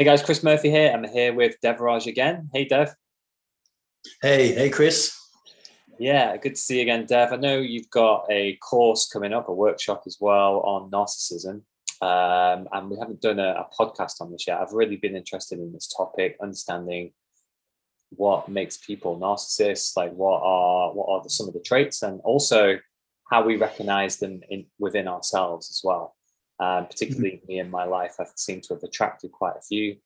Hey guys, Chris Murphy here. I'm here with Deveraj again. Hey Dev. Hey, hey Chris. Yeah, good to see you again, Dev. I know you've got a course coming up, a workshop as well on narcissism. Um, and we haven't done a, a podcast on this yet. I've really been interested in this topic, understanding what makes people narcissists, like what are what are the, some of the traits, and also how we recognize them in within ourselves as well. Um, particularly me in my life, I've seemed to have attracted quite a few.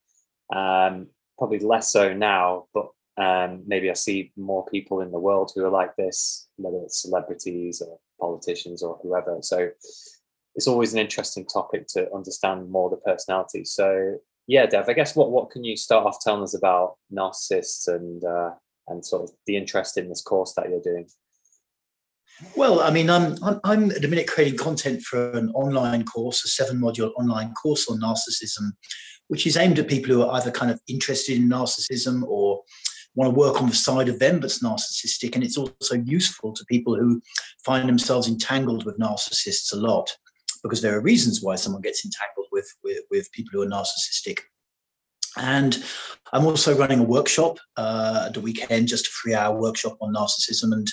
Um, probably less so now, but um, maybe I see more people in the world who are like this, whether it's celebrities or politicians or whoever. So it's always an interesting topic to understand more the personality. So yeah, Dev, I guess what what can you start off telling us about narcissists and uh, and sort of the interest in this course that you're doing? Well, I mean, I'm, I'm, I'm at the minute creating content for an online course, a seven module online course on narcissism, which is aimed at people who are either kind of interested in narcissism or want to work on the side of them that's narcissistic. And it's also useful to people who find themselves entangled with narcissists a lot because there are reasons why someone gets entangled with, with, with people who are narcissistic. And I'm also running a workshop uh, at the weekend, just a three hour workshop on narcissism. And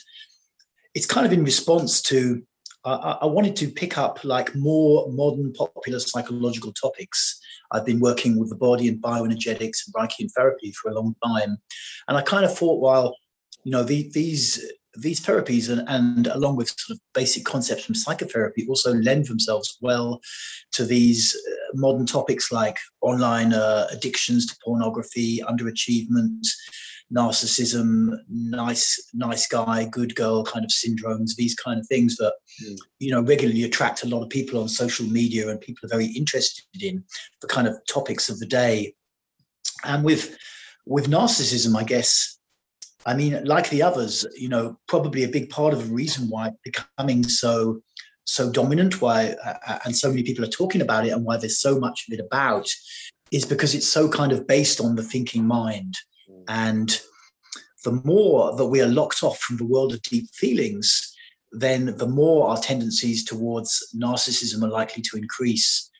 it's kind of in response to uh, I wanted to pick up like more modern popular psychological topics. I've been working with the body and bioenergetics and Reiki and therapy for a long time, and I kind of thought, while you know the, these these therapies and, and along with sort of basic concepts from psychotherapy also lend themselves well to these uh, modern topics like online uh, addictions to pornography, underachievement, narcissism, nice, nice guy, good girl kind of syndromes, these kind of things that mm. you know regularly attract a lot of people on social media, and people are very interested in the kind of topics of the day. And with with narcissism, I guess, I mean, like the others, you know, probably a big part of the reason why becoming so so dominant, why uh, and so many people are talking about it, and why there's so much of it about, is because it's so kind of based on the thinking mind and the more that we are locked off from the world of deep feelings, then the more our tendencies towards narcissism are likely to increase.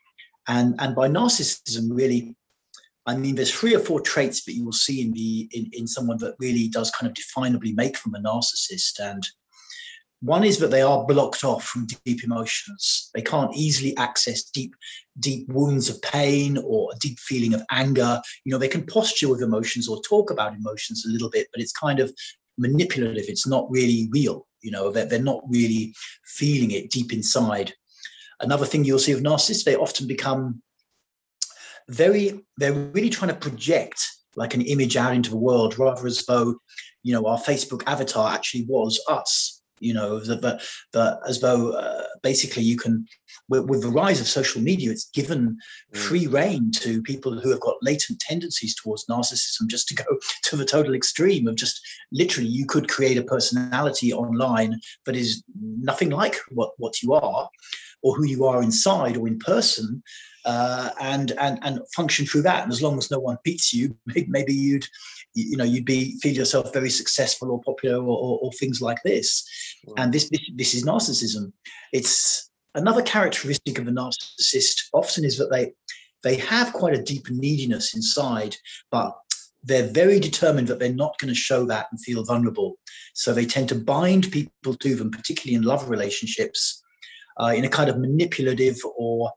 And, and by narcissism, really, I mean, there's three or four traits that you will see in the in, in someone that really does kind of definably make them a narcissist. And one is that they are blocked off from deep emotions. They can't easily access deep, deep wounds of pain or a deep feeling of anger. You know, they can posture with emotions or talk about emotions a little bit, but it's kind of manipulative. It's not really real. You know, they're, they're not really feeling it deep inside. Another thing you'll see with narcissists, they often become very, they're really trying to project like an image out into the world rather as though, you know, our Facebook avatar actually was us you know that that as though uh, basically you can with, with, the rise of social media it's given mm. free rein to people who have got latent tendencies towards narcissism just to go to the total extreme of just literally you could create a personality online that is nothing like what what you are or who you are inside or in person uh, and and and function through that and as long as no one beats you maybe you'd you know you'd be feel yourself very successful or popular or, or, or things like this. Mm. and this, this this is narcissism. It's another characteristic of a narcissist often is that they they have quite a deep neediness inside but they're very determined that they're not going to show that and feel vulnerable. So they tend to bind people to them particularly in love relationships uh, in a kind of manipulative or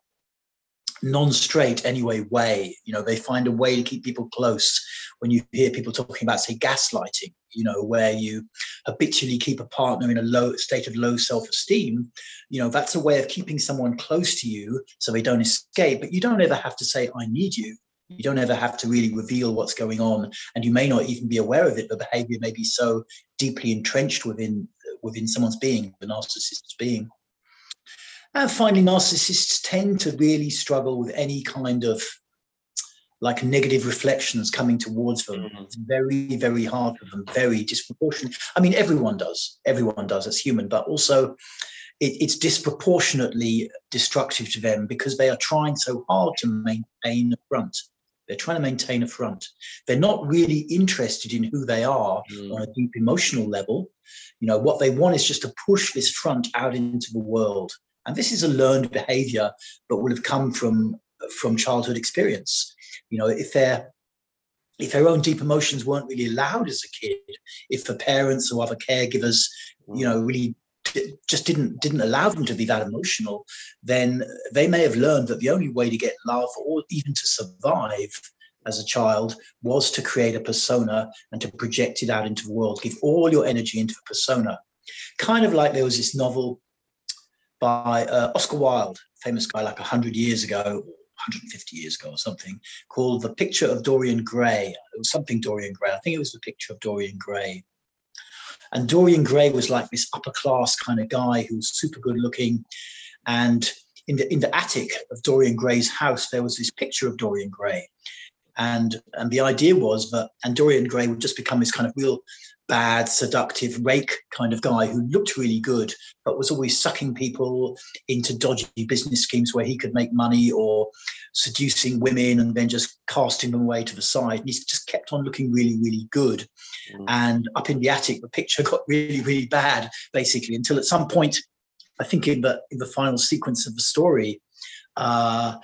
non-straight anyway way. You know they find a way to keep people close when you hear people talking about say gaslighting you know where you habitually keep a partner in a low state of low self-esteem. You know that's a way of keeping someone close to you so they don't escape. But you don't ever have to say i need you. You don't ever have to really reveal what's going on. And you may not even be aware of it the behavior may be so deeply entrenched within within someone's being the narcissist's being and finally, narcissists tend to really struggle with any kind of like negative reflections coming towards them. Mm-hmm. It's very, very hard for them, very disproportionate. I mean, everyone does, everyone does, it's human, but also it, it's disproportionately destructive to them because they are trying so hard to maintain a front. They're trying to maintain a front. They're not really interested in who they are mm. on a deep emotional level. You know, what they want is just to push this front out into the world and this is a learned behavior, but would have come from from childhood experience. You know, if they're if their own deep emotions weren't really allowed as a kid, if the parents or other caregivers, you know, really just didn't didn't allow them to be that emotional, then they may have learned that the only way to get love or even to survive as a child was to create a persona and to project it out into the world, give all your energy into a persona. Kind of like there was this novel by uh, Oscar Wilde, famous guy like 100 years ago, 150 years ago or something, called The Picture of Dorian Gray. It was something Dorian Gray. I think it was The Picture of Dorian Gray. And Dorian Gray was like this upper class kind of guy who was super good looking. And in the in the attic of Dorian Gray's house, there was this picture of Dorian Gray. And and the idea was that and Dorian Gray would just become this kind of real bad, seductive rake kind of guy who looked really good, but was always sucking people into dodgy business schemes where he could make money or seducing women and then just casting them away to the side. And he just kept on looking really, really good. Mm. And up in the attic, the picture got really, really bad, basically, until at some point, I think in the in the final sequence of the story, uh,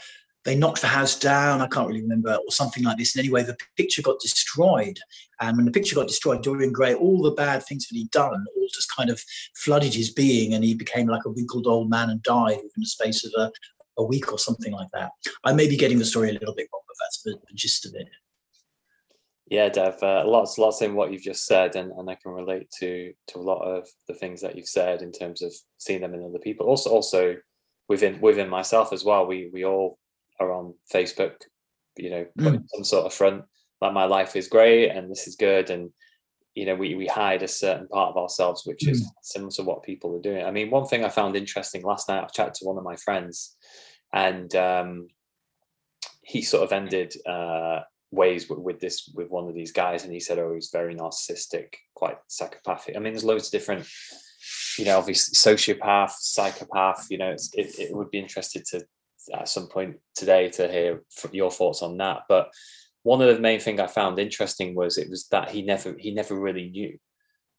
they knocked the house down. I can't really remember, or something like this. And anyway, the picture got destroyed. And when the picture got destroyed, Dorian Gray, all the bad things that he'd done, all just kind of flooded his being, and he became like a wrinkled old man and died in the space of a, a week or something like that. I may be getting the story a little bit wrong, but that's the, the gist of it. Yeah, Dev, uh, lots, lots in what you've just said, and, and I can relate to to a lot of the things that you've said in terms of seeing them in other people. Also, also within within myself as well. We we all are on Facebook, you know, mm. some sort of front like my life is great and this is good and you know we we hide a certain part of ourselves which mm. is similar to what people are doing. I mean, one thing I found interesting last night, I chatted to one of my friends and um, he sort of ended uh, ways with, with, this with one of these guys and he said oh he's very narcissistic quite psychopathic i mean there's loads of different you know obviously sociopath psychopath you know it, it would be interested to at some point today to hear your thoughts on that. But one of the main thing I found interesting was it was that he never he never really knew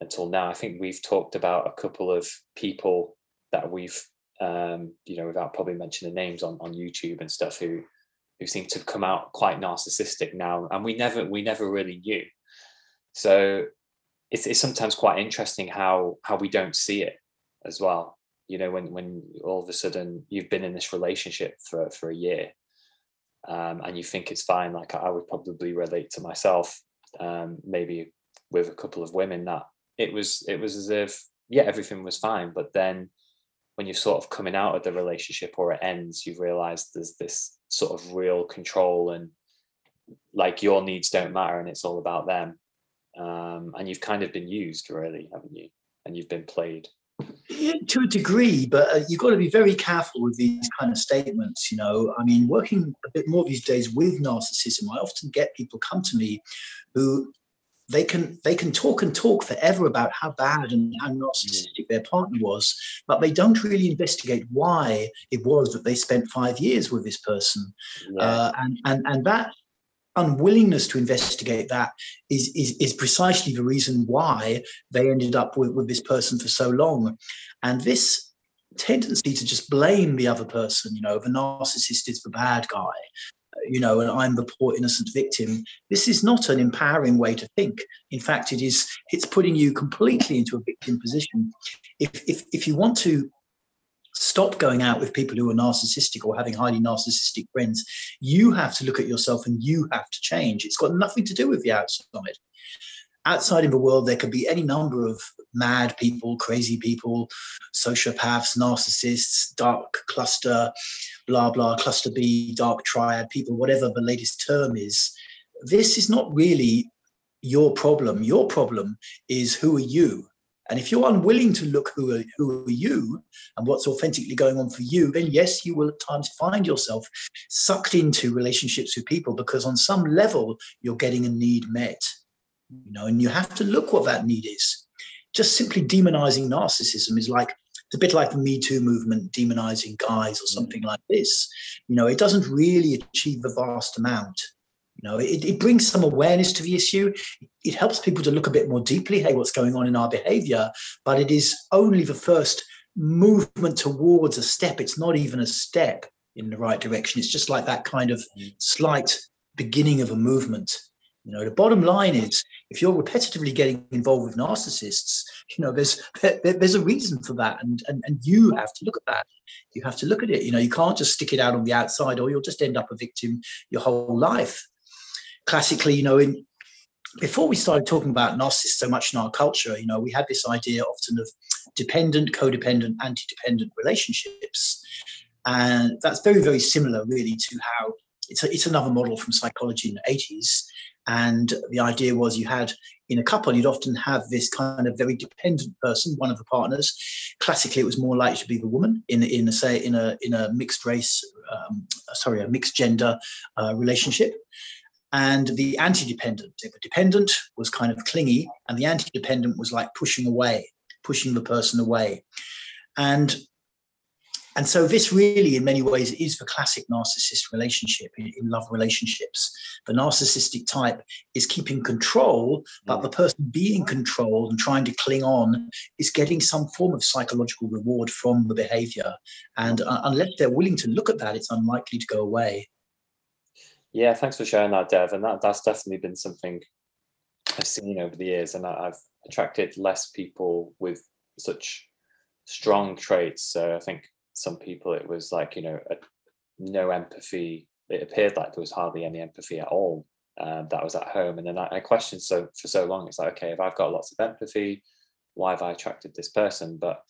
until now. I think we've talked about a couple of people that we've um, you know without probably mentioning names on on YouTube and stuff who who seem to come out quite narcissistic now, and we never we never really knew. So it's, it's sometimes quite interesting how how we don't see it as well you know when when all of a sudden you've been in this relationship for for a year um, and you think it's fine like i would probably relate to myself um, maybe with a couple of women that it was it was as if yeah everything was fine. But then when you're sort of coming out of the relationship or it ends you realize there's this sort of real control and like your needs don't matter and it's all about them. Um, and you've kind of been used really haven't you? And you've been played to a degree, but uh, you've got to be very careful with these kind of statements. You know, I mean, working a bit more these days with narcissism, I often get people come to me who they can they can talk and talk forever about how bad and how narcissistic their partner was, but they don't really investigate why it was that they spent five years with this person, yeah. uh, and and and that unwillingness to investigate that is, is, is precisely the reason why they ended up with, with this person for so long. And this tendency to just blame the other person, you know, the narcissist is the bad guy, you know, and I'm the poor innocent victim. This is not an empowering way to think. In fact, it is it's putting you completely into a victim position. If if if you want to stop going out with people who are narcissistic or having highly narcissistic friends. You have to look at yourself and you have to change. It's got nothing to do with the outside. Outside in the world, there could be any number of mad people, crazy people, sociopaths, narcissists, dark cluster, blah, blah, cluster B, dark triad people, whatever the latest term is. This is not really your problem. Your problem is who are you? And if you're unwilling to look who are, who are you and what's authentically going on for you, then yes, you will at times find yourself sucked into relationships with people because on some level you're getting a need met. You know, and you have to look what that need is. Just simply demonizing narcissism is like it's a bit like the Me Too movement demonizing guys or mm. something like this. You know, it doesn't really achieve the vast amount. You know, it, it brings some awareness to the issue. It helps people to look a bit more deeply, hey, what's going on in our behavior? But it is only the first movement towards a step. It's not even a step in the right direction. It's just like that kind of mm. slight beginning of a movement. You know, the bottom line is if you're repetitively getting involved with narcissists, you know, there's there's a reason for that, and, and and you have to look at that. You have to look at it. You know, you can't just stick it out on the outside, or you'll just end up a victim your whole life. Classically, you know, in before we started talking about narcissists so much in our culture, you know, we had this idea often of dependent, codependent, anti-dependent relationships, and that's very, very similar, really, to how it's a, it's another model from psychology in the 80s. And the idea was you had in a couple, you'd often have this kind of very dependent person, one of the partners. Classically, it was more likely to be the woman in in a, say in a in a mixed race, um, sorry, a mixed gender uh, relationship and the anti-dependent. The dependent was kind of clingy, and the anti-dependent was like pushing away, pushing the person away. And and so this really, in many ways, is the classic narcissist relationship in, in love relationships. The narcissistic type is keeping control, but mm. the person being controlled and trying to cling on is getting some form of psychological reward from the behavior. And uh, unless they're willing to look at that, it's unlikely to go away. Yeah, thanks for sharing that, Dev. And that, that's definitely been something I've seen over the years, and I've attracted less people with such strong traits. So I think some people it was like you know a, no empathy. It appeared like there was hardly any empathy at all. Um, that was at home, and then I, I questioned so for so long. It's like okay, if I've got lots of empathy, why have I attracted this person? But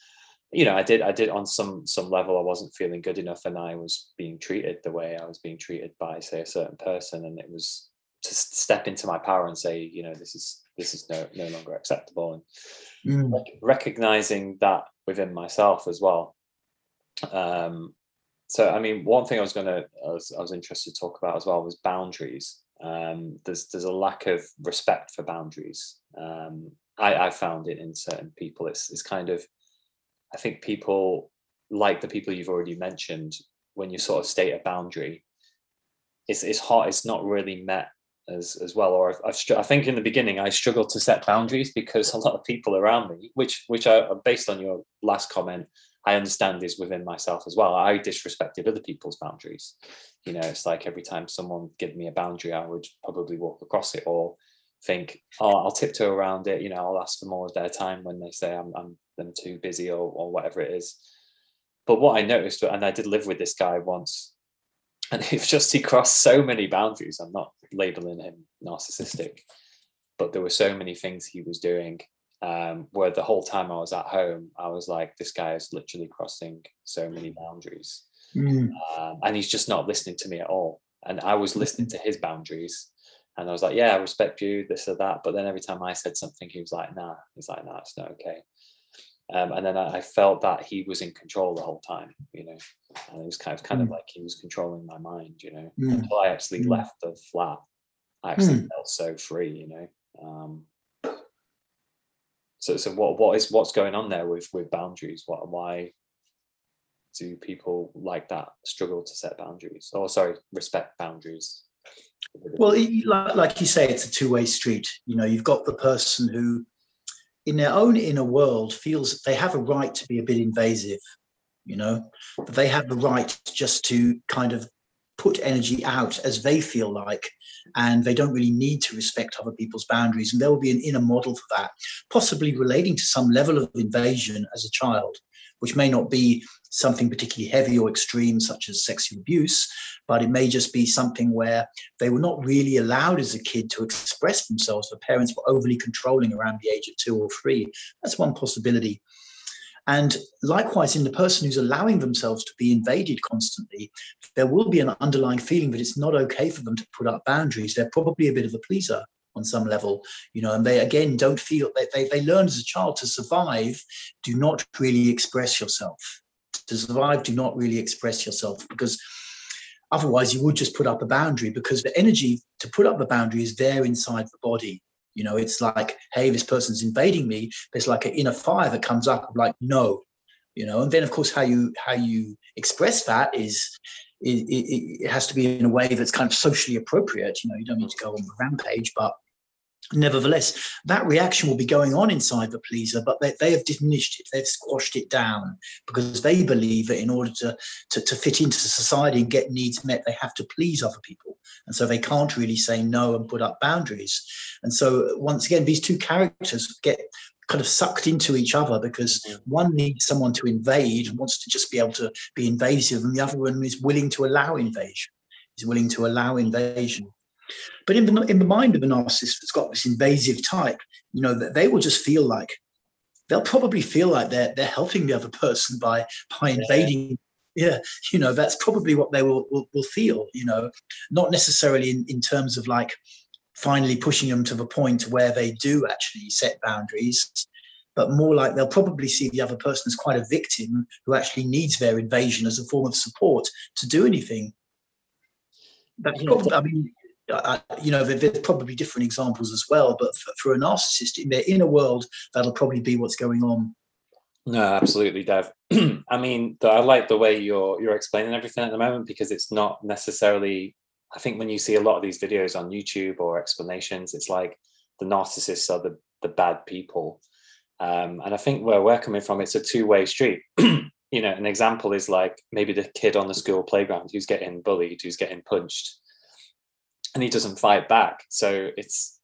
you know, I did, I did on some some level, I wasn't feeling good enough, and I was being treated the way I was being treated by, say, a certain person, and it was to step into my power and say, you know, this is this is no no longer acceptable, and mm. recognizing that within myself as well. Um, so, I mean, one thing I was gonna, I was, I was interested to talk about as well was boundaries. Um, there's there's a lack of respect for boundaries. Um, I, I found it in certain people. It's it's kind of I think people like the people you've already mentioned, when you sort of state a boundary, it's it's hard. It's not really met as as well. Or I've, I've I think in the beginning I struggled to set boundaries because a lot of people around me, which which are based on your last comment, I understand is within myself as well. I disrespected other people's boundaries. You know, it's like every time someone gave me a boundary, I would probably walk across it or think, oh, I'll tiptoe around it. You know, I'll ask for more of their time when they say I'm, I'm them too busy or, or whatever it is. But what I noticed, and I did live with this guy once, and it's just he crossed so many boundaries. I'm not labeling him narcissistic, but there were so many things he was doing um, where the whole time I was at home, I was like, this guy is literally crossing so many boundaries. Mm. Um, and he's just not listening to me at all. And I was listening to his boundaries. And I was like, yeah, I respect you, this or that. But then every time I said something, he was like, nah. He's like, nah, it's not okay. Um, and then I, I, felt that he was in control the whole time, you know, and it was kind of kind mm. of like he was controlling my mind, you know, mm. until I actually mm. left the flat. I actually mm. felt so free, you know. Um, so, so what what is what's going on there with with boundaries? What why do people like that struggle to set boundaries? Or sorry, respect boundaries? Well, like you say, it's a two way street. You know, you've got the person who in their own inner world feels they have a right to be a bit invasive you know but they have the right just to kind of put energy out as they feel like and they don't really need to respect other people's boundaries and there will be an inner model for that possibly relating to some level of invasion as a child which may not be something particularly heavy or extreme, such as sexual abuse, but it may just be something where they were not really allowed as a kid to express themselves. The parents were overly controlling around the age of two or three. That's one possibility. And likewise, in the person who's allowing themselves to be invaded constantly, there will be an underlying feeling that it's not okay for them to put up boundaries. They're probably a bit of a pleaser on some level, you know, and they again don't feel they, they, they learn as a child to survive, do not really express yourself to survive, do not really express yourself because otherwise you would just put up a boundary because the energy to put up the boundary is there inside the body. You know, it's like, hey, this person's invading me. There's like an inner fire that comes up, like, no, you know. And then, of course, how you how you express that is it, it, it has to be in a way that's kind of socially appropriate. You know, you don't need to go on the rampage, but Nevertheless, that reaction will be going on inside the pleaser, but they, they have diminished it, they've squashed it down because they believe that in order to, to, to fit into society and get needs met, they have to please other people. And so they can't really say no and put up boundaries. And so, once again, these two characters get kind of sucked into each other because one needs someone to invade and wants to just be able to be invasive, and the other one is willing to allow invasion, is willing to allow invasion. But in the, in the mind of a narcissist that's got this invasive type, you know, that they will just feel like they'll probably feel like they're they're helping the other person by by invading. Yeah, yeah you know, that's probably what they will, will, will feel. You know, not necessarily in, in terms of like finally pushing them to the point where they do actually set boundaries, but more like they'll probably see the other person as quite a victim who actually needs their invasion as a form of support to do anything. That's probably, I mean, I, you know, there's probably different examples as well, but for, for a narcissist in their inner world, that'll probably be what's going on. No, absolutely, Dev. I mean, I like the way you're you're explaining everything at the moment because it's not necessarily. I think when you see a lot of these videos on YouTube or explanations, it's like the narcissists are the the bad people, um, and I think where we're coming from, it's a two way street. you know, an example is like maybe the kid on the school playground who's getting bullied, who's getting punched, and he doesn't fight back. So it's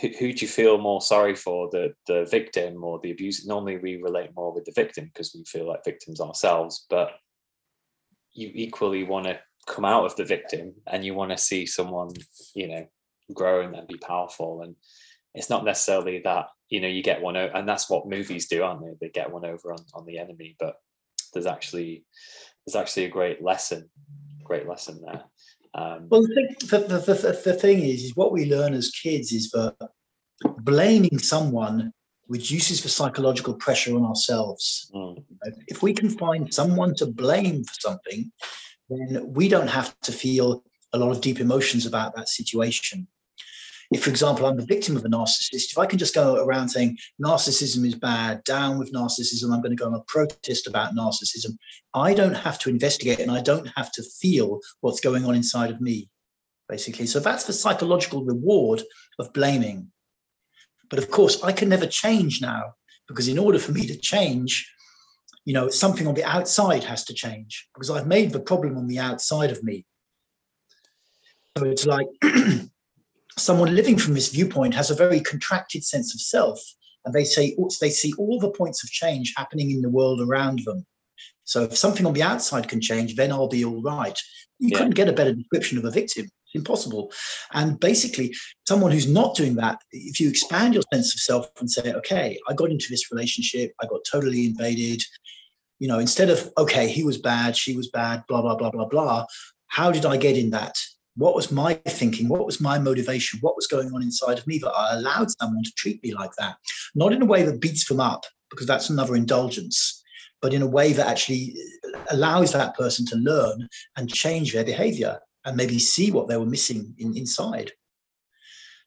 who, who, do you feel more sorry for, the the victim or the abuse? Normally, we relate more with the victim because we feel like victims ourselves, but you equally want to come out of the victim and you want to see someone, you know, grow and be powerful. And it's not necessarily that you know you get one, over, and that's what movies do, aren't they? They get one over on, on the enemy, but there's actually there's actually a great lesson, great lesson there. Um, well, the thing, the, the, the, the thing is, is what we learn as kids is that blaming someone reduces the psychological pressure on ourselves. Mm. If we can find someone to blame for something, then we don't have to feel a lot of deep emotions about that situation if, for example, I'm the victim of a narcissist, if I can just go around saying narcissism is bad, down with narcissism, I'm going to go on a protest about narcissism, I don't have to investigate and I don't have to feel what's going on inside of me, basically. So that's the psychological reward of blaming. But of course, I can never change now because in order for me to change, you know, something on the outside has to change because I've made the problem on the outside of me. So it's like someone living from this viewpoint has a very contracted sense of self and they say oh, they see all the points of change happening in the world around them so if something on the outside can change then i'll be all right you yeah. couldn't get a better description of a victim it's impossible and basically someone who's not doing that if you expand your sense of self and say okay i got into this relationship i got totally invaded you know instead of okay he was bad she was bad blah blah blah blah blah how did i get in that what was my thinking? What was my motivation? What was going on inside of me that I allowed someone to treat me like that? Not in a way that beats them up, because that's another indulgence, but in a way that actually uh, allows that person to learn and change their behavior and maybe see what they were missing in, inside.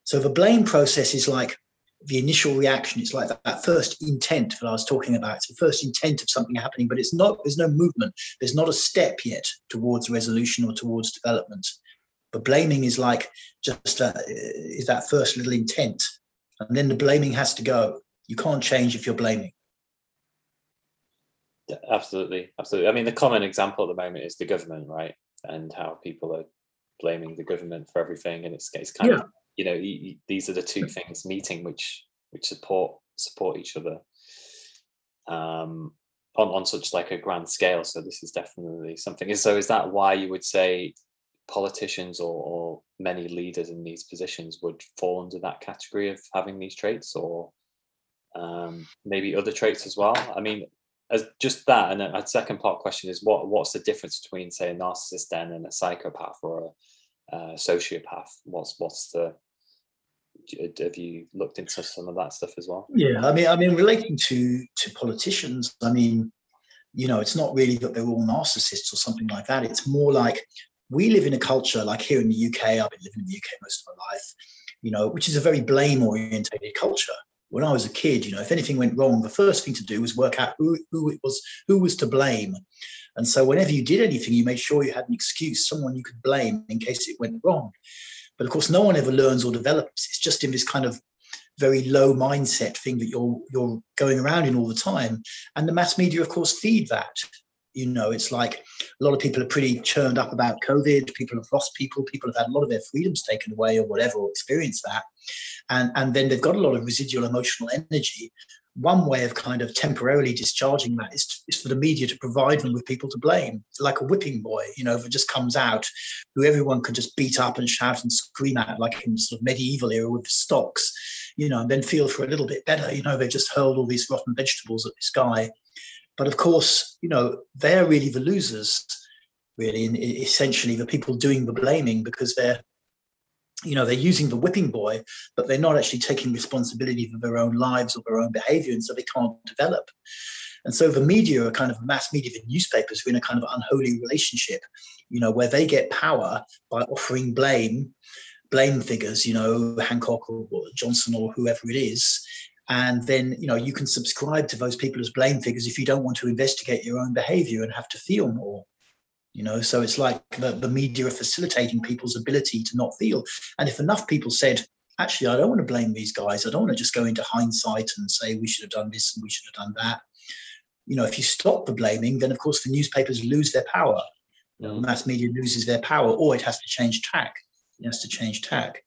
So the blame process is like the initial reaction. It's like that, that, first intent that I was talking about. It's the first intent of something happening, but it's not. There's no movement. There's not a step yet towards resolution or towards development. But blaming is like just uh, is that first little intent, and then the blaming has to go. You can't change if you're blaming. Yeah, absolutely, absolutely. I mean, the common example at the moment is the government, right? And how people are blaming the government for everything, and it's it's kind yeah. of you know these are the two things meeting which which support support each other um on, on such like a grand scale. So this is definitely something. Is so is that why you would say politicians or, or, many leaders in these positions would fall under that category of having these traits or um, maybe other traits as well? I mean as just that and a second part question is what what's the difference between say a narcissist then and a psychopath or a, a sociopath? What's what's the Uh, have you looked into some of that stuff as well yeah i mean i mean relating to to politicians i mean you know it's not really that they're all narcissists or something like that it's more like we live in a culture like here in the UK, I've been living in the UK most of my life, you know, which is a very blame orientated culture. When I was a kid, you know, if anything went wrong, the first thing to do was work out who, who it was, who was to blame. And so whenever you did anything, you made sure you had an excuse, someone you could blame in case it went wrong. But of course, no one ever learns or develops. It's just in this kind of very low mindset thing that you're you're going around in all the time. And the mass media, of course, feed that. You know, it's like a lot of people are pretty churned up about COVID. People have lost people. People have had a lot of their freedoms taken away or whatever, or experienced that. And, and then they've got a lot of residual emotional energy. One way of kind of temporarily discharging that is, is for the media to provide them with people to blame, like a whipping boy, you know, it just comes out, who everyone can just beat up and shout and scream at, like in sort of medieval era with the stocks, you know, and then feel for a little bit better. You know, they've just hurled all these rotten vegetables at this guy but of course, you know, they're really the losers, really, and essentially the people doing the blaming because they're, you know, they're using the whipping boy, but they're not actually taking responsibility for their own lives or their own behavior, and so they can't develop. And so the media are kind of mass media, the newspapers are in a kind of unholy relationship, you know, where they get power by offering blame, blame figures, you know, Hancock or Johnson or whoever it is, and then you know you can subscribe to those people as blame figures if you don't want to investigate your own behavior and have to feel more you know? So it's like the, the media are facilitating people's ability to not feel. And if enough people said actually i don't want to blame these guys. I don't want to just go into hindsight and say we should have done this and we should have done that you know if you stop the blaming then of course the newspapers lose their power. Know, mass media loses their power or it has to change tack. It has to change tack.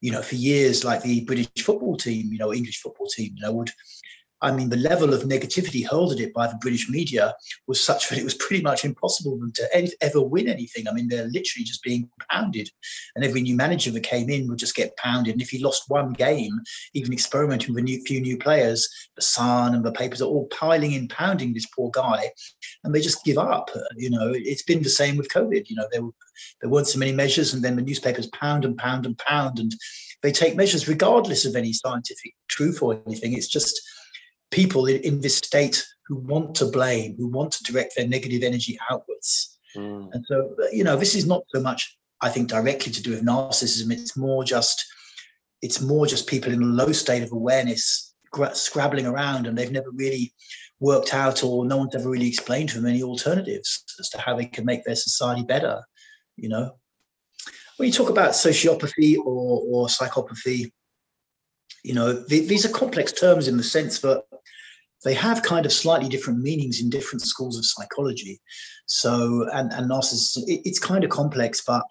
You know, for years, like the British football team, you know, English football team, you know, would I mean, the level of negativity hurled at it by the British media was such that it was pretty much impossible for them to ever win anything. I mean, they're literally just being pounded, and every new manager that came in would just get pounded. And if he lost one game, even experimenting with a few new players, the Sun and the papers are all piling in, pounding this poor guy, and they just give up. You know, it's been the same with COVID. You know, there there weren't so many measures, and then the newspapers pound and pound and pound, and they take measures regardless of any scientific truth or anything. It's just people in, in this state who want to blame, who want to direct their negative energy outwards. Mm. And so, you know, this is not so much, I think, directly to do with narcissism. It's more just, it's more just people in a low state of awareness scrabbling around, and they've never really worked out, or no one's ever really explained to them any alternatives as to how they can make their society better. You know, when you talk about sociopathy or, or psychopathy, you know, th- these are complex terms in the sense that they have kind of slightly different meanings in different schools of psychology. So, and, and narcissism, it, it's kind of complex, but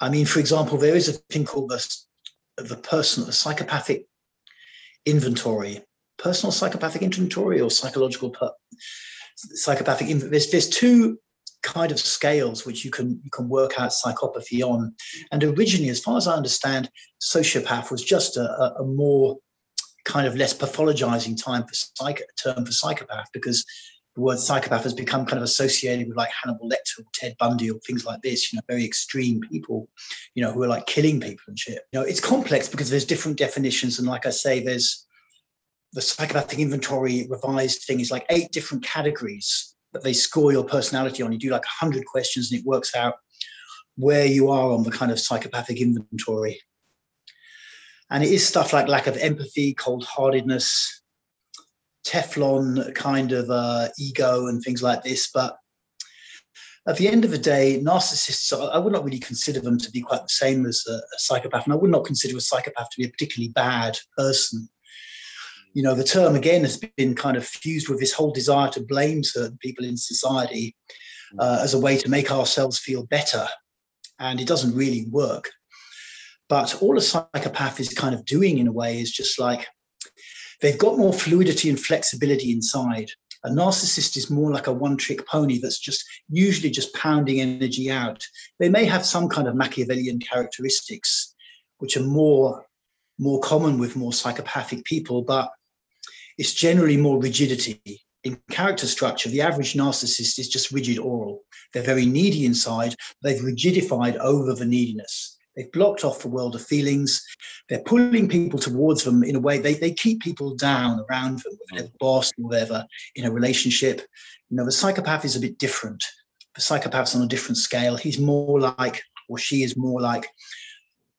I mean, for example, there is a thing called the, the personal, the psychopathic inventory, personal psychopathic inventory or psychological per, psychopathic. There's, there's two kind of scales which you can you can work out psychopathy on. And originally, as far as I understand, sociopath was just a, a more kind of less pathologizing time for psych term for psychopath because the word psychopath has become kind of associated with like Hannibal Lecter or Ted Bundy or things like this, you know, very extreme people, you know, who are like killing people and shit. You know, it's complex because there's different definitions. And like I say, there's the psychopathic inventory revised thing is like eight different categories that they score your personality on. You do like 100 questions and it works out where you are on the kind of psychopathic inventory. And it is stuff like lack of empathy, cold heartedness, Teflon kind of uh, ego, and things like this. But at the end of the day, narcissists, I would not really consider them to be quite the same as a, a psychopath. And I would not consider a psychopath to be a particularly bad person you know, the term again has been kind of fused with this whole desire to blame certain people in society uh, as a way to make ourselves feel better. And it doesn't really work. But all a psychopath is kind of doing in a way is just like they've got more fluidity and flexibility inside. A narcissist is more like a one trick pony that's just usually just pounding energy out. They may have some kind of Machiavellian characteristics, which are more more common with more psychopathic people, but it's generally more rigidity. In character structure, the average narcissist is just rigid oral. They're very needy inside. They've rigidified over the neediness. They've blocked off the world of feelings. They're pulling people towards them in a way they, they keep people down around them, with their boss or whatever, in a relationship. You know, the psychopath is a bit different. The psychopath's on a different scale. He's more like, or she is more like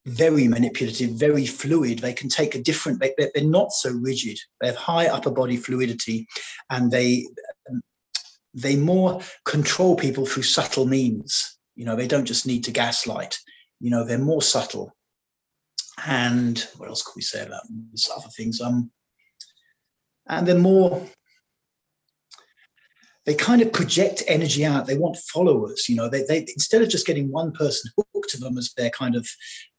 very manipulative, very fluid. They can take a different, they, are not so rigid. They have high upper body fluidity and they, they more control people through subtle means. You know, they don't just need to gaslight. You know, they're more subtle. And what else could we say about other things? Um, and they're more they kind of project energy out. They want followers. You know, they, they instead of just getting one person hooked to them as their kind of,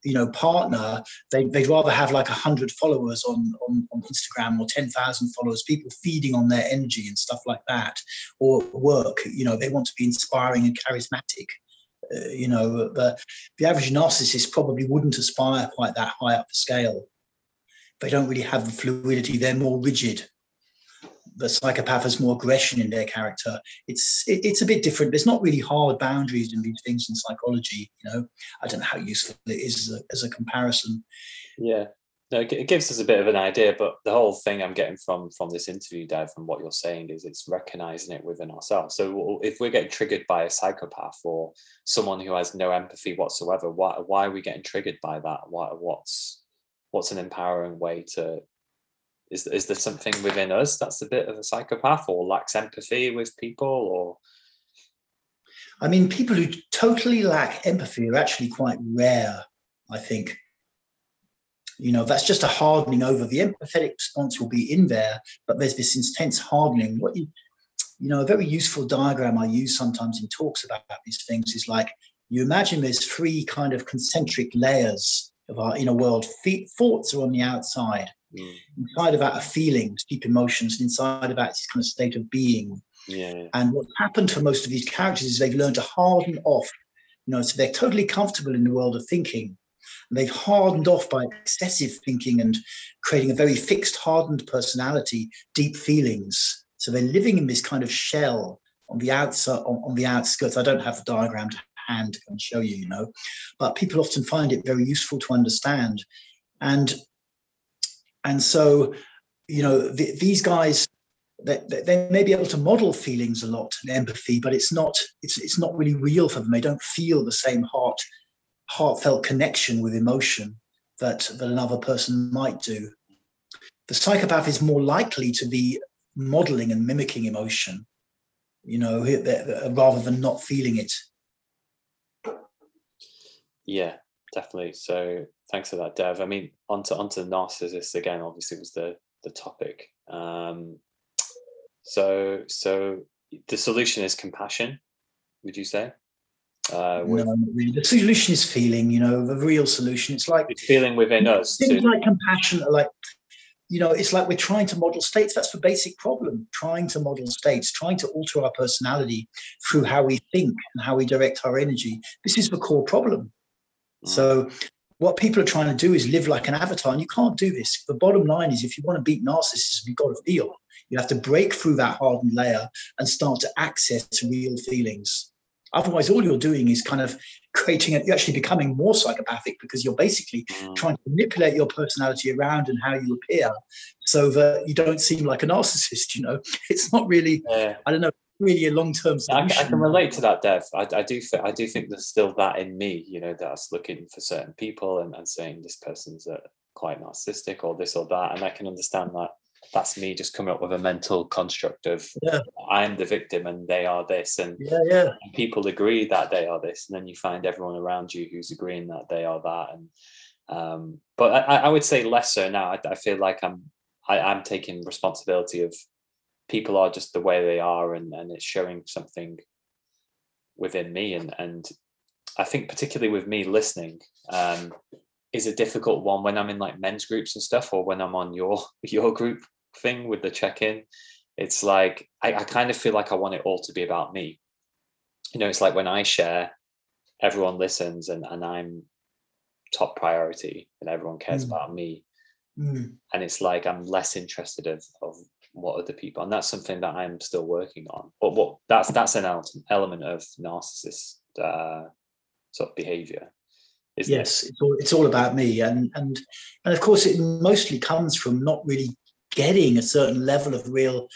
you know, partner, they, they'd rather have like hundred followers on, on, on Instagram or 10,000 followers, people feeding on their energy and stuff like that, or work. You know, they want to be inspiring and charismatic. Uh, you know, the, the average narcissist probably wouldn't aspire quite that high up the scale. They don't really have the fluidity. They're more rigid the psychopath has more aggression in their character. It's it, it's a bit different. There's not really hard boundaries in these things in psychology. You know, I don't know how useful it is as a, as a comparison. Yeah, no, it gives us a bit of an idea. But the whole thing I'm getting from from this interview, Dave, from what you're saying is it's recognizing it within ourselves. So if we're getting triggered by a psychopath or someone who has no empathy whatsoever, why why are we getting triggered by that? Why what's what's an empowering way to is, is there something within us that's a bit of a psychopath or lacks empathy with people or? I mean people who totally lack empathy are actually quite rare i think. You know that's just a hardening over. The empathetic response will be in there but there's this intense hardening. What you you know a very useful diagram i use sometimes in talks about these things is like you imagine there's three kind of concentric layers of our inner world. Thoughts are on the outside Mm. Inside of that are feelings, deep emotions, and inside of that is kind of state of being. Yeah. And what's happened for most of these characters is they've learned to harden off. You know, so they're totally comfortable in the world of thinking. And they've hardened off by excessive thinking and creating a very fixed, hardened personality, deep feelings. So they're living in this kind of shell on the outside, on, on the outskirts. I don't have the diagram to hand and show you, you know, but people often find it very useful to understand. And and so, you know, th- these guys, they, they, may be able to model feelings a lot and empathy, but it's not it's it's not really real for them. They don't feel the same heart heartfelt connection with emotion that that another person might do. The psychopath is more likely to be modeling and mimicking emotion, you know, rather than not feeling it. Yeah, definitely. So thanks for that, Dev. I mean, onto onto narcissists again. Obviously, was the the topic. Um, so so the solution is compassion. Would you say? Uh, with, no. The solution is feeling. You know, the real solution. It's like it's feeling within us. Things like compassion, like you know, it's like we're trying to model states. That's the basic problem. Trying to model states, trying to alter our personality through how we think and how we direct our energy. This is the core problem. Mm. So what people are trying to do is live like an avatar, and you can't do this. The bottom line is if you want to beat narcissism, you've got to feel. You have to break through that hardened layer and start to access real feelings. Otherwise, all you're doing is kind of creating it, you're actually becoming more psychopathic because you're basically mm. trying to manipulate your personality around and how you appear so that you don't seem like a narcissist. You know, it's not really, yeah. I don't know, really a long term solution. I, I, can relate to that, Dev. I, I do. I do think there's still that in me. You know, that's looking for certain people and, and saying this person's uh, quite narcissistic or this or that, and I can understand that. That's me just coming up with a mental construct of yeah. I'm the victim and they are this, and, yeah, yeah. and people agree that they are this, and then you find everyone around you who's agreeing that they are that, and um, but I, I would say less so now. I, I feel like I'm I, am taking responsibility of people are just the way they are and, and it's showing something within me and and I think particularly with me listening um, is a difficult one when I'm in like men's groups and stuff or when I'm on your your group thing with the check-in it's like I, I kind of feel like I want it all to be about me you know it's like when I share everyone listens and, and I'm top priority and everyone cares mm. about me mm. and it's like I'm less interested of, of what other people and that's something that i'm still working on. But what that's that's an element of narcissist uh, sort of behavior yes it? it's all it's all about me and and and of course it mostly comes from not really getting a certain level of real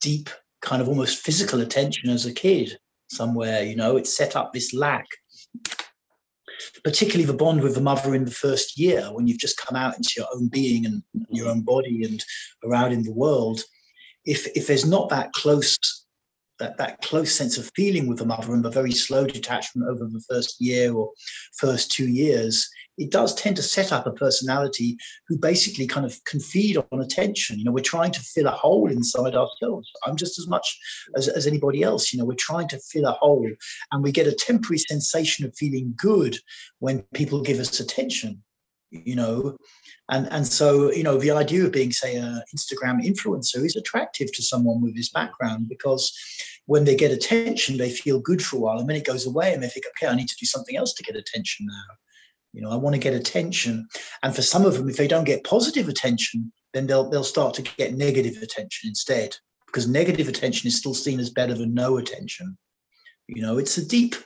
deep kind of almost physical attention as a kid somewhere you know? It's set up this lack particularly the bond with the mother in the first year when you've just come out into your own being and your own body and around in the world if if there's not that close that, that close sense of feeling with the mother and the very slow detachment over the first year or first two years, it does tend to set up a personality who basically kind of can feed on attention. You know, we're trying to fill a hole inside ourselves. I'm just as much as, as anybody else. You know, we're trying to fill a hole and we get a temporary sensation of feeling good when people give us attention, you know. And, and so, you know, the idea of being, say, an Instagram influencer is attractive to someone with this background because when they get attention, they feel good for a while. And then it goes away and they think, okay, I need to do something else to get attention now. You know, I want to get attention. And for some of them, if they don't get positive attention, then they'll they'll start to get negative attention instead. Because negative attention is still seen as better than no attention. You know, it's a deep,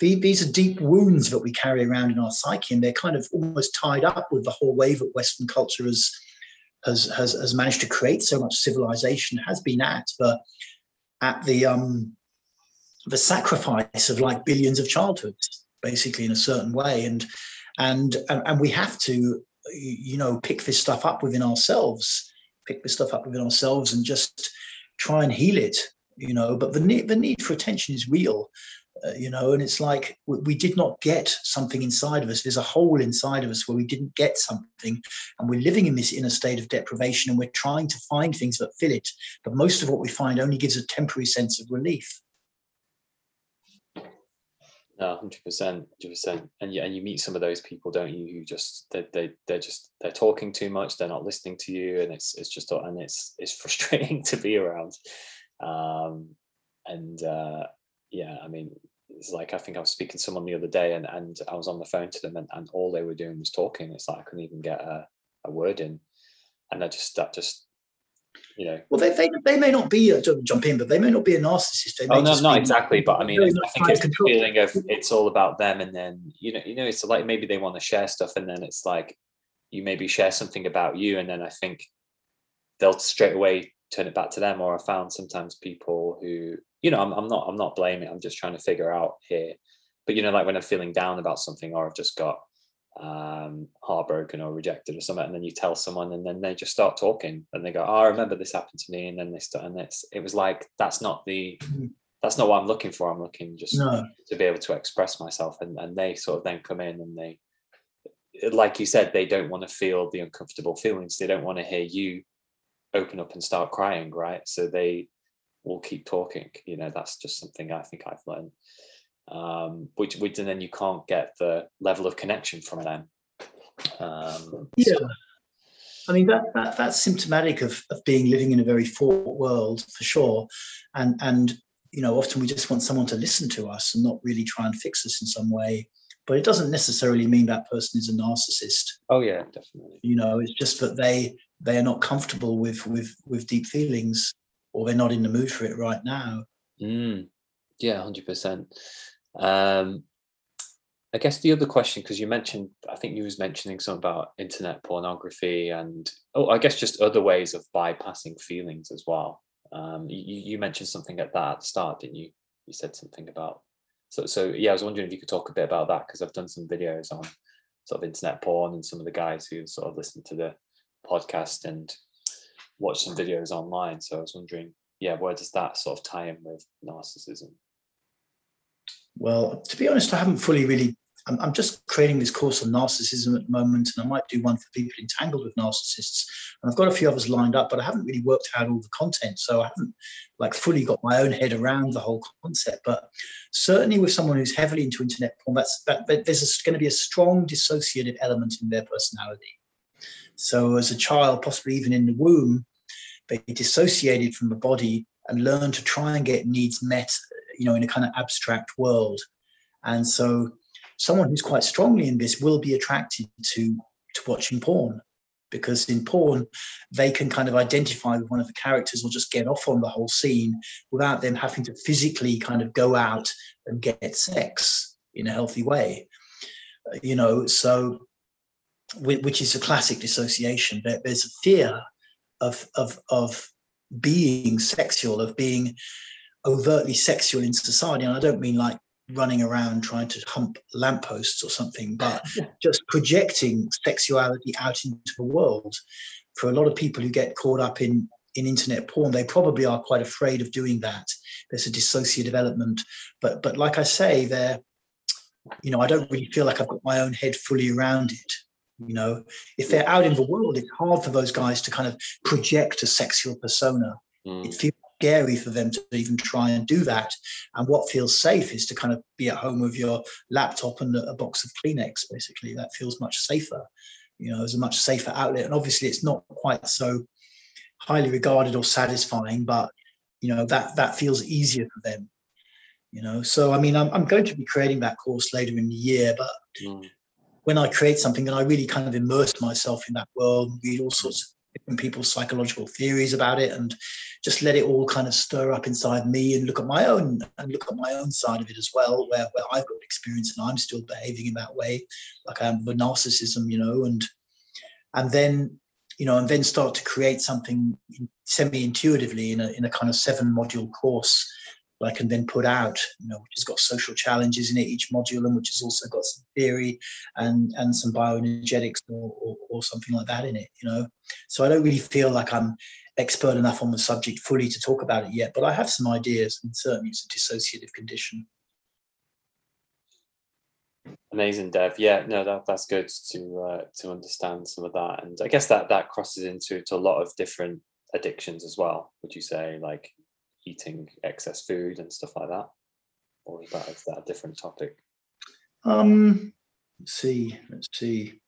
these are deep wounds that we carry around in our psyche, and they're kind of almost tied up with the whole wave that Western culture has has has, has managed to create so much civilization has been at the at the um the sacrifice of like billions of childhoods, basically in a certain way. And and and we have to you know pick this stuff up within ourselves pick this stuff up within ourselves and just try and heal it you know but the need, the need for attention is real uh, you know and it's like we, we, did not get something inside of us there's a hole inside of us where we didn't get something and we're living in this inner state of deprivation and we're trying to find things that fill it but most of what we find only gives a temporary sense of relief no, hundred percent, hundred percent. And you and you meet some of those people, don't you? Who just they they they're just they're talking too much. They're not listening to you, and it's it's just and it's it's frustrating to be around. Um, and uh, yeah, I mean, it's like I think I was speaking to someone the other day, and and I was on the phone to them, and, and all they were doing was talking. It's like I couldn't even get a, a word in, and I just that just you know. Well, they, they, they may not be a, jump in, but they may not be a narcissist. They oh no, not exactly. But I mean, I think it's the feeling of it's all about them, and then you know, you know, it's like maybe they want to share stuff, and then it's like you maybe share something about you, and then I think they'll straight away turn it back to them. Or I found sometimes people who, you know, I'm, I'm not I'm not blaming. I'm just trying to figure out here. But you know, like when I'm feeling down about something, or I've just got um, heartbroken or rejected or something, and then you tell someone, and then they just start talking, and they go, "Oh, I remember this happened to me," and then they start, and it's it was like that's not the mm-hmm. that's not what I'm looking for. I'm looking just no. to be able to express myself, and and they sort of then come in and they, like you said, they don't want to feel the uncomfortable feelings. They don't want to hear you open up and start crying, right? So they will keep talking. You know, that's just something I think I've learned um, which, which and then you can't get the level of connection from them. Um, yeah. So. I mean that, that that's symptomatic of, of being living in a very fraught world for sure, and and you know often we just want someone to listen to us and not really try and fix us in some way. But it doesn't necessarily mean that person is a narcissist. Oh yeah, definitely. You know, it's just that they they are not comfortable with with with deep feelings, or they're not in the mood for it right now. Mm. Yeah, hundred percent. Um, I guess the other question, because you mentioned, I think you was mentioning something about internet pornography and oh, I guess just other ways of bypassing feelings as well. Um, you, you mentioned something at that at the start, didn't you? You said something about so so yeah. I was wondering if you could talk a bit about that because I've done some videos on sort of internet porn and some of the guys who sort of listened to the podcast and watched some videos online. So I was wondering, yeah, where does that sort of tie in with narcissism? Well, to be honest, I haven't fully really. I'm, I'm, just creating this course on narcissism at the moment, and I might do one for people entangled with narcissists. And I've got a few others lined up, but I haven't really worked out all the content, so I haven't like fully got my own head around the whole concept. But certainly, with someone who's heavily into internet porn, that's that, that there's going to be a strong dissociative element in their personality. So, as a child, possibly even in the womb, they dissociated from the body and learned to try and get needs met you know, in a kind of abstract world. And so someone who's quite strongly in this will be attracted to, to watching porn because in porn they can kind of identify with one of the characters or just get off on the whole scene without them having to physically kind of go out and get sex in a healthy way you know so which is a classic dissociation there's a fear of of of being sexual of being overtly sexual in society. And I don't mean like running around trying to hump lampposts or something, but just projecting sexuality out into the world. For a lot of people who get caught up in in internet porn, they probably are quite afraid of doing that. There's a dissociative element, but but like I say, they're you know I don't really feel like I've got my own head fully around it. You know, if they're out in the world, it's hard for those guys to kind of project a sexual persona. Mm. It feels scary for them to even try and do that. And what feels safe is to kind of be at home with your laptop and a box of Kleenex, basically. That feels much safer. You know, as a much safer outlet. And obviously, it's not quite so highly regarded or satisfying, but you know that that feels easier for them. You know, so I mean, I'm I'm going to be creating that course later in the year, but. Mm. When I create something and I really kind of immerse myself in that world, read all sorts of different people's psychological theories about it and just let it all kind of stir up inside me and look at my own and look at my own side of it as well where, where i've got experience and i'm still behaving in that way like i am with narcissism you know and and then you know and then start to create something semi-intuitively in a, in a kind of seven module course I can then put out, you know, which has got social challenges in it, each module, and which has also got some theory and and some bioenergetics or, or, or, something like that in it, you know. So I don't really feel like I'm expert enough on the subject fully to talk about it yet, but I have some ideas, and certainly it's a dissociative condition. Amazing, Dev. Yeah, no, that that's good to uh, to understand some of that, and I guess that that crosses into to a lot of different addictions as well. Would you say, like eating excess food and stuff like that, or is that is that a different topic? Um, let's see. Let's see.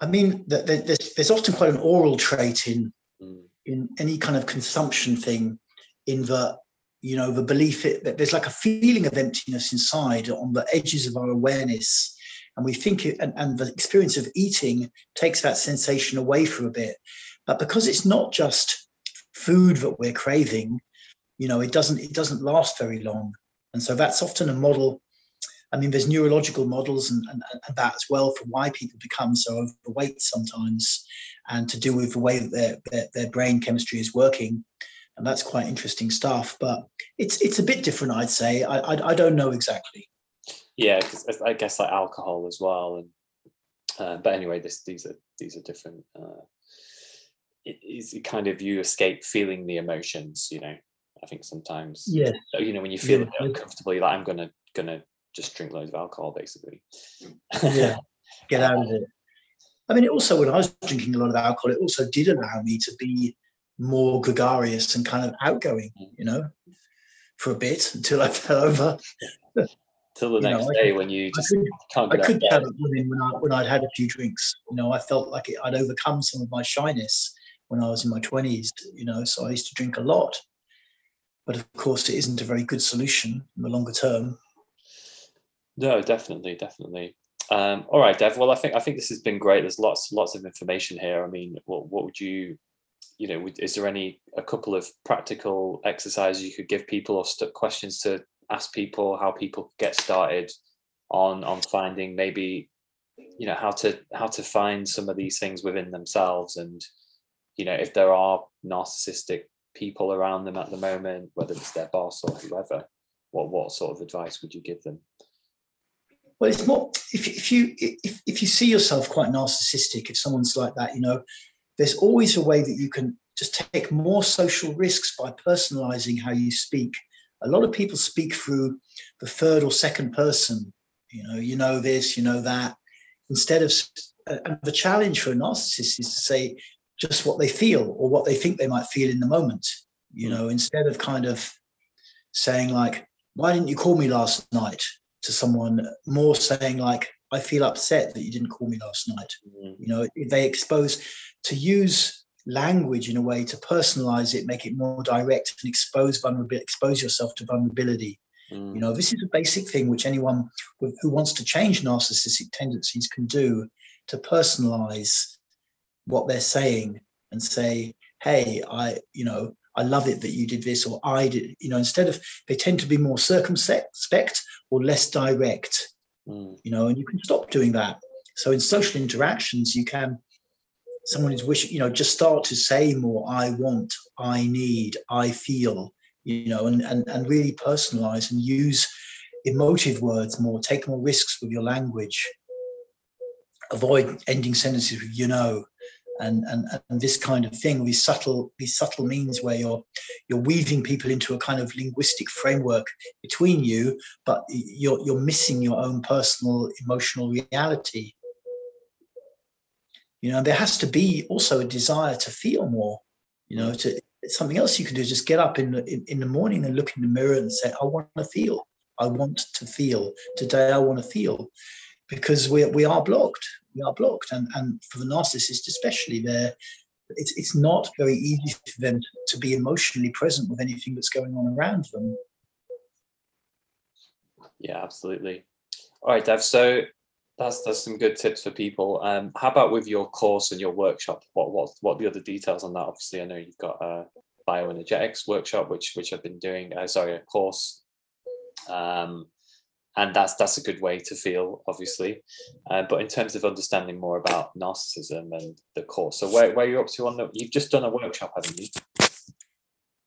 I mean, there's, there's often quite an oral trait in mm. in any kind of consumption thing, in the you know the belief it, that there's like a feeling of emptiness inside on the edges of our awareness, and we think it, and, and the experience of eating takes that sensation away for a bit. But because it's not just food that we're craving, you know, it doesn't it doesn't last very long. And so that's often a model. I mean, there's neurological models and, and, and that as well for why people become so overweight sometimes and to do with the way that their, their, their brain chemistry is working. And that's quite interesting stuff. But it's it's a bit different, I'd say. I, I, I don't know exactly. Yeah, I guess like alcohol as well. And uh, but anyway, this these are these are different uh, is kind of you escape feeling the emotions you know? I think sometimes yeah. you know when you feel yeah. uncomfortable you're like i'm gonna gonna just drink loads of alcohol basically. Yeah. Get out of it. I mean it also when i was drinking a lot of alcohol it also did allow me to be more gregarious and kind of outgoing mm. you know for a bit until i fell over. Till the next know, day when you just I could, can't get I could tell women when I when I'd had a few drinks. You know, I felt like it, I'd overcome some of my shyness, when I was in my 20s, you know, so I used to drink a lot. But of course, it isn't a very good solution in the longer term. No, definitely, definitely. Um, all right, Dev. Well, I think I think this has been great. There's lots lots of information here. I mean, what what would you, you know, is there any a couple of practical exercises you could give people or st- questions to ask people how people could get started on on finding maybe, you know, how to how to find some of these things within themselves and you know, if there are narcissistic people around them at the moment, whether it's their boss or whoever, what what sort of advice would you give them? Well, it's more if if you if, if you see yourself quite narcissistic, if someone's like that, you know, there's always a way that you can just take more social risks by personalizing how you speak. A lot of people speak through the third or second person. You know, you know this, you know that. Instead of and the challenge for a narcissist is to say, just what they feel or what they think they might feel in the moment you know instead of kind of saying like why didn't you call me last night to someone more saying like i feel upset that you didn't call me last night mm. you know they expose to use language in a way to personalize it make it more direct and expose vulnerability expose yourself to vulnerability mm. you know this is a basic thing which anyone who wants to change narcissistic tendencies can do to personalize what they're saying and say, hey, I, you know, I love it that you did this, or I did, you know, instead of they tend to be more circumspect or less direct, mm. you know, and you can stop doing that. So in social interactions, you can, someone is wishing, you know, just start to say more, I want, I need, I feel, you know, and, and, and really personalize and use emotive words more, take more risks with your language, avoid ending sentences with, you know, and, and and this kind of thing, these subtle these subtle means where you're you're weaving people into a kind of linguistic framework between you, but you're you're missing your own personal emotional reality. You know, there has to be also a desire to feel more. You know, to something else you can do is just get up in the, in, in the morning and look in the mirror and say, I want to feel. I want to feel. Today I want to feel. Because we, we are blocked. We are blocked. And, and for the narcissist, especially, there it's, it's not very easy for them to, be emotionally present with anything that's going on around them. Yeah, absolutely. All right, Dev. So that's that's some good tips for people. Um, how about with your course and your workshop? What what what the other details on that? Obviously, I know you've got a bioenergetics workshop, which which I've been doing. Uh, sorry, a course, um, and that's that's a good way to feel, obviously. Uh, but in terms of understanding more about narcissism and the course, so where where you up to on the? You've just done a workshop, haven't you?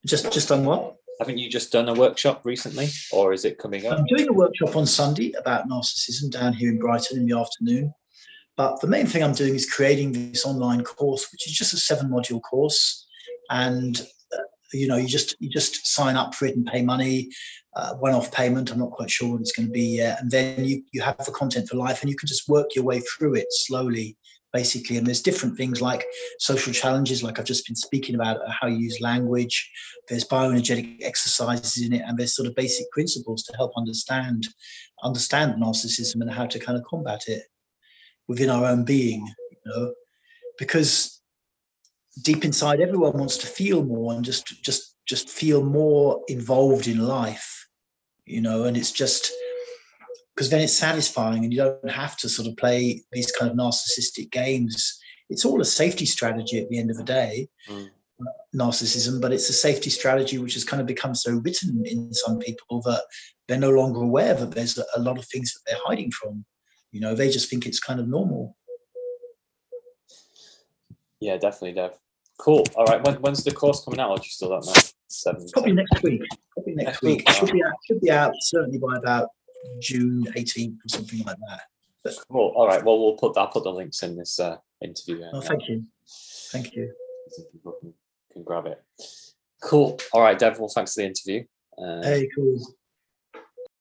Just just done what? Haven't you just done a workshop recently, or is it coming up? I'm doing a workshop on Sunday about narcissism down here in Brighton in the afternoon. But the main thing I'm doing is creating this online course, which is just a seven module course, and you know you just you just sign up for it and pay money, uh, one off payment. I'm not quite sure what it's going to be yet, and then you you have the content for life, and you can just work your way through it slowly basically. And there's different things like social challenges, like I've just been speaking about, uh, how you use language. There's bioenergetic exercises in it, and there's sort of basic principles to help understand understand narcissism and how to kind of combat it within our own being. You know, because deep inside, everyone wants to feel more and just just just feel more involved in life. You know, and it's just because then it's satisfying and you don't have to sort of play these kind of narcissistic games. It's all a safety strategy at the end of the day, mm. narcissism, but it's a safety strategy which has kind of become so written in some people that they're no longer aware that there's a lot of things that they're hiding from. You know, they just think it's kind of normal. Yeah, definitely, Dev. Cool. All right. When, when's the course coming out? Or do you still don't know? Seven, Probably seven. next week. Probably next, next week. week. Should be out. Should be out certainly by about June 18th or something like that. But, cool. All right. Well, we'll put that. I'll put the links in this uh, interview. Oh, thank you. Thank you. Can, can grab it. Cool. All right, Dev. Well, thanks for the interview. Uh, hey, cool.